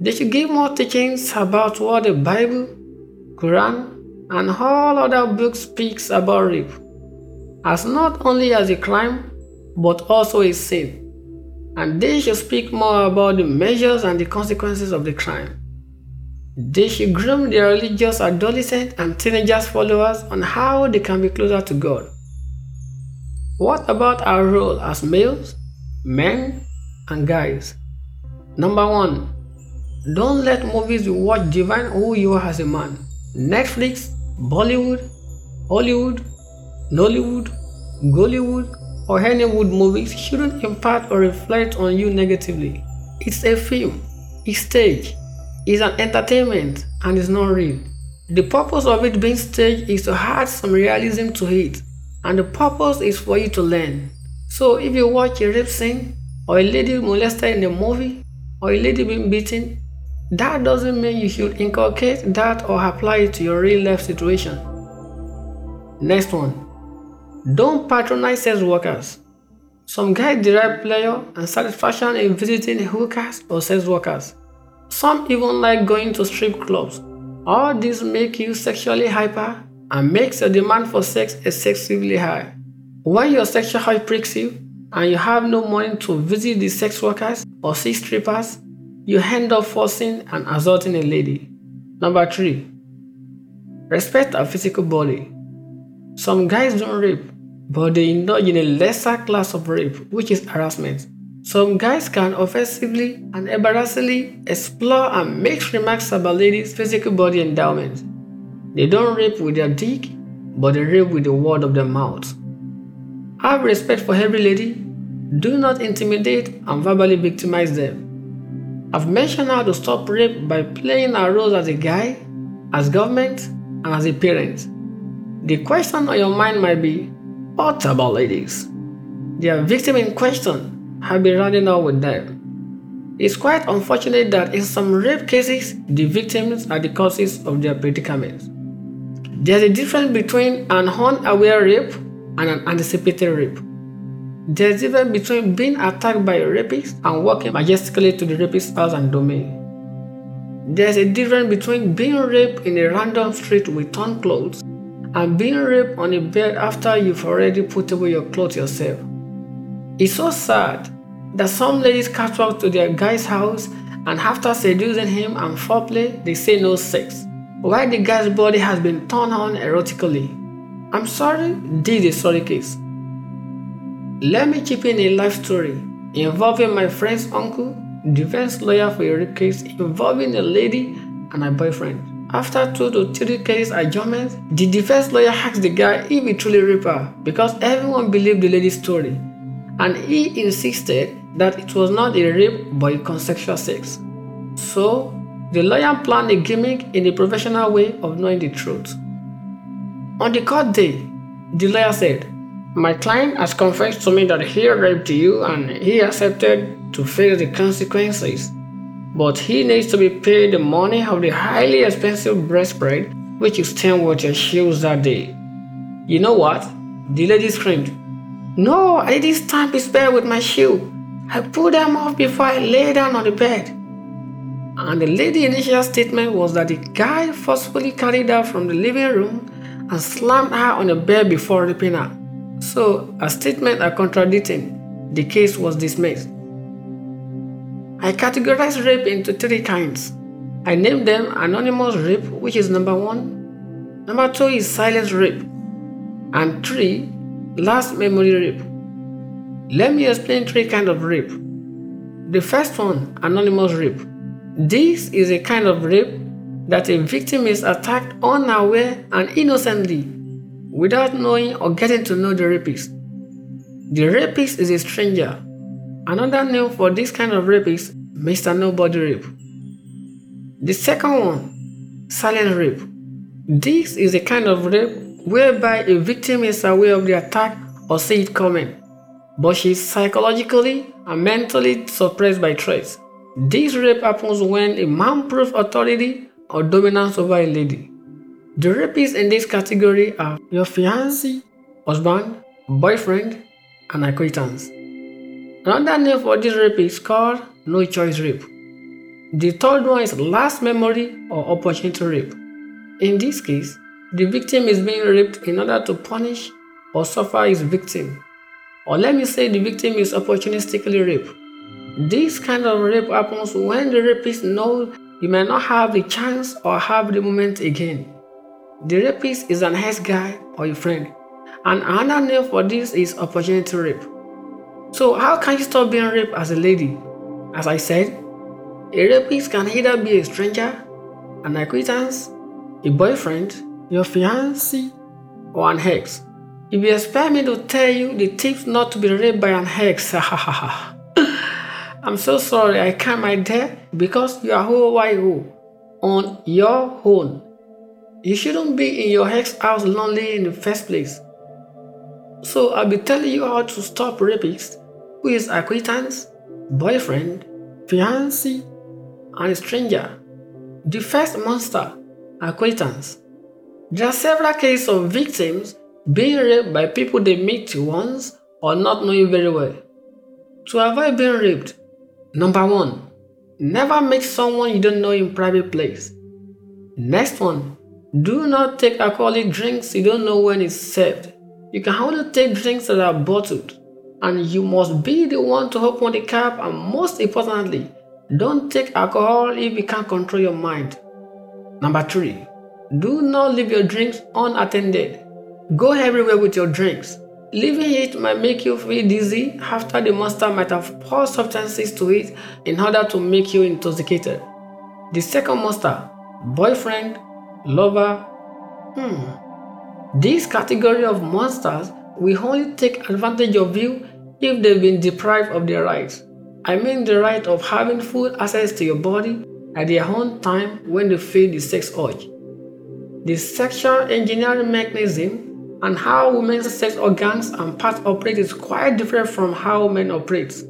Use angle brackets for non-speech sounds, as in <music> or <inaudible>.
They should give more teachings about what the Bible, Quran, and all other books speaks about rape, as not only as a crime, but also a sin. And they should speak more about the measures and the consequences of the crime. They should groom their religious adolescent and teenagers followers on how they can be closer to God. What about our role as males, men, and guys? Number one, don't let movies you watch define who you are as a man. Netflix, Bollywood, Hollywood, Nollywood, Gollywood, or Hollywood movies shouldn't impact or reflect on you negatively. It's a film, it's stage, it's an entertainment, and it's not real. The purpose of it being staged is to add some realism to it, and the purpose is for you to learn. So if you watch a rape scene, or a lady molested in a movie, or a lady being beaten, that doesn't mean you should inculcate that or apply it to your real life situation. Next one. Don't patronize sex workers. Some guys derive pleasure and satisfaction in visiting hookers or sex workers. Some even like going to strip clubs. All this make you sexually hyper and makes your demand for sex excessively high. When your sexual high pricks you and you have no money to visit the sex workers or see strippers, you end up forcing and assaulting a lady. Number 3. Respect a physical body. Some guys don't rape, but they indulge in a lesser class of rape, which is harassment. Some guys can offensively and embarrassingly explore and make remarks about ladies' physical body endowment. They don't rape with their dick, but they rape with the word of their mouth. Have respect for every lady. Do not intimidate and verbally victimize them. I've mentioned how to stop rape by playing our roles as a guy, as government, and as a parent. The question on your mind might be what about ladies? Their victim in question have been running out with them. It's quite unfortunate that in some rape cases, the victims are the causes of their predicaments. There's a difference between an unaware rape and an anticipated rape. There's difference between being attacked by a rapist and walking majestically to the rapist's house and domain. There's a difference between being raped in a random street with torn clothes and being raped on a bed after you've already put away your clothes yourself. It's so sad that some ladies catwalk to their guy's house and after seducing him and foreplay, they say no sex, while the guy's body has been torn on erotically. I'm sorry, this is a sorry case. Let me chip in a life story involving my friend's uncle, defense lawyer for a rape case involving a lady and her boyfriend. After two to three case adjournments, the defense lawyer asked the guy if he truly raped her because everyone believed the lady's story, and he insisted that it was not a rape but consensual sex. So, the lawyer planned a gimmick in a professional way of knowing the truth. On the court day, the lawyer said, My client has confessed to me that he raped you and he accepted to face the consequences. But he needs to be paid the money of the highly expensive breastplate which stained with your shoes that day. You know what? The lady screamed, No, I didn't stamp his bed with my shoe. I pulled them off before I lay down on the bed. And the lady's initial statement was that the guy forcefully carried her from the living room and slammed her on the bed before raping her. So, a statement are contradicting. The case was dismissed. I categorize rape into three kinds. I named them anonymous rape, which is number one. Number two is silent rape. And three, last memory rape. Let me explain three kinds of rape. The first one, anonymous rape. This is a kind of rape that a victim is attacked unaware and innocently without knowing or getting to know the rapist. The rapist is a stranger. Another name for this kind of rape is Mr. Nobody rape. The second one, silent rape. This is a kind of rape whereby a victim is aware of the attack or see it coming, but she is psychologically and mentally suppressed by threats. This rape happens when a man proves authority or dominance over a lady. The rapists in this category are your fiancé, husband, boyfriend, and acquaintance. Another name for this rape is called no choice rape. The third one is last memory or opportunity rape. In this case, the victim is being raped in order to punish or suffer his victim. Or let me say the victim is opportunistically raped. This kind of rape happens when the rapist knows you may not have the chance or have the moment again. The rapist is an ex guy or a friend. And another name for this is opportunity rape. So, how can you stop being raped as a lady? As I said, a rapist can either be a stranger, an acquaintance, a boyfriend, your fiancé, or an ex. If you expect me to tell you the tips not to be raped by an ex, <laughs> I'm so sorry I can't, my dear, because you are who I who on your own. You shouldn't be in your ex house lonely in the first place. So I'll be telling you how to stop rapist who is acquaintance, boyfriend, fiancé, and stranger. The first monster, acquaintance. There are several cases of victims being raped by people they meet once or not knowing very well. To avoid being raped, number one, never meet someone you don't know in private place. Next one, do not take alcoholic drinks you don't know when it's served. You can only take drinks that are bottled, and you must be the one to open the cap. And most importantly, don't take alcohol if you can't control your mind. Number three, do not leave your drinks unattended. Go everywhere with your drinks. Leaving it might make you feel dizzy after the monster might have poured substances to it in order to make you intoxicated. The second monster, boyfriend, lover, hmm. This category of monsters will only take advantage of you if they've been deprived of their rights. I mean the right of having full access to your body at their own time when they feel the sex urge. The sexual engineering mechanism and how women's sex organs and parts operate is quite different from how men operate.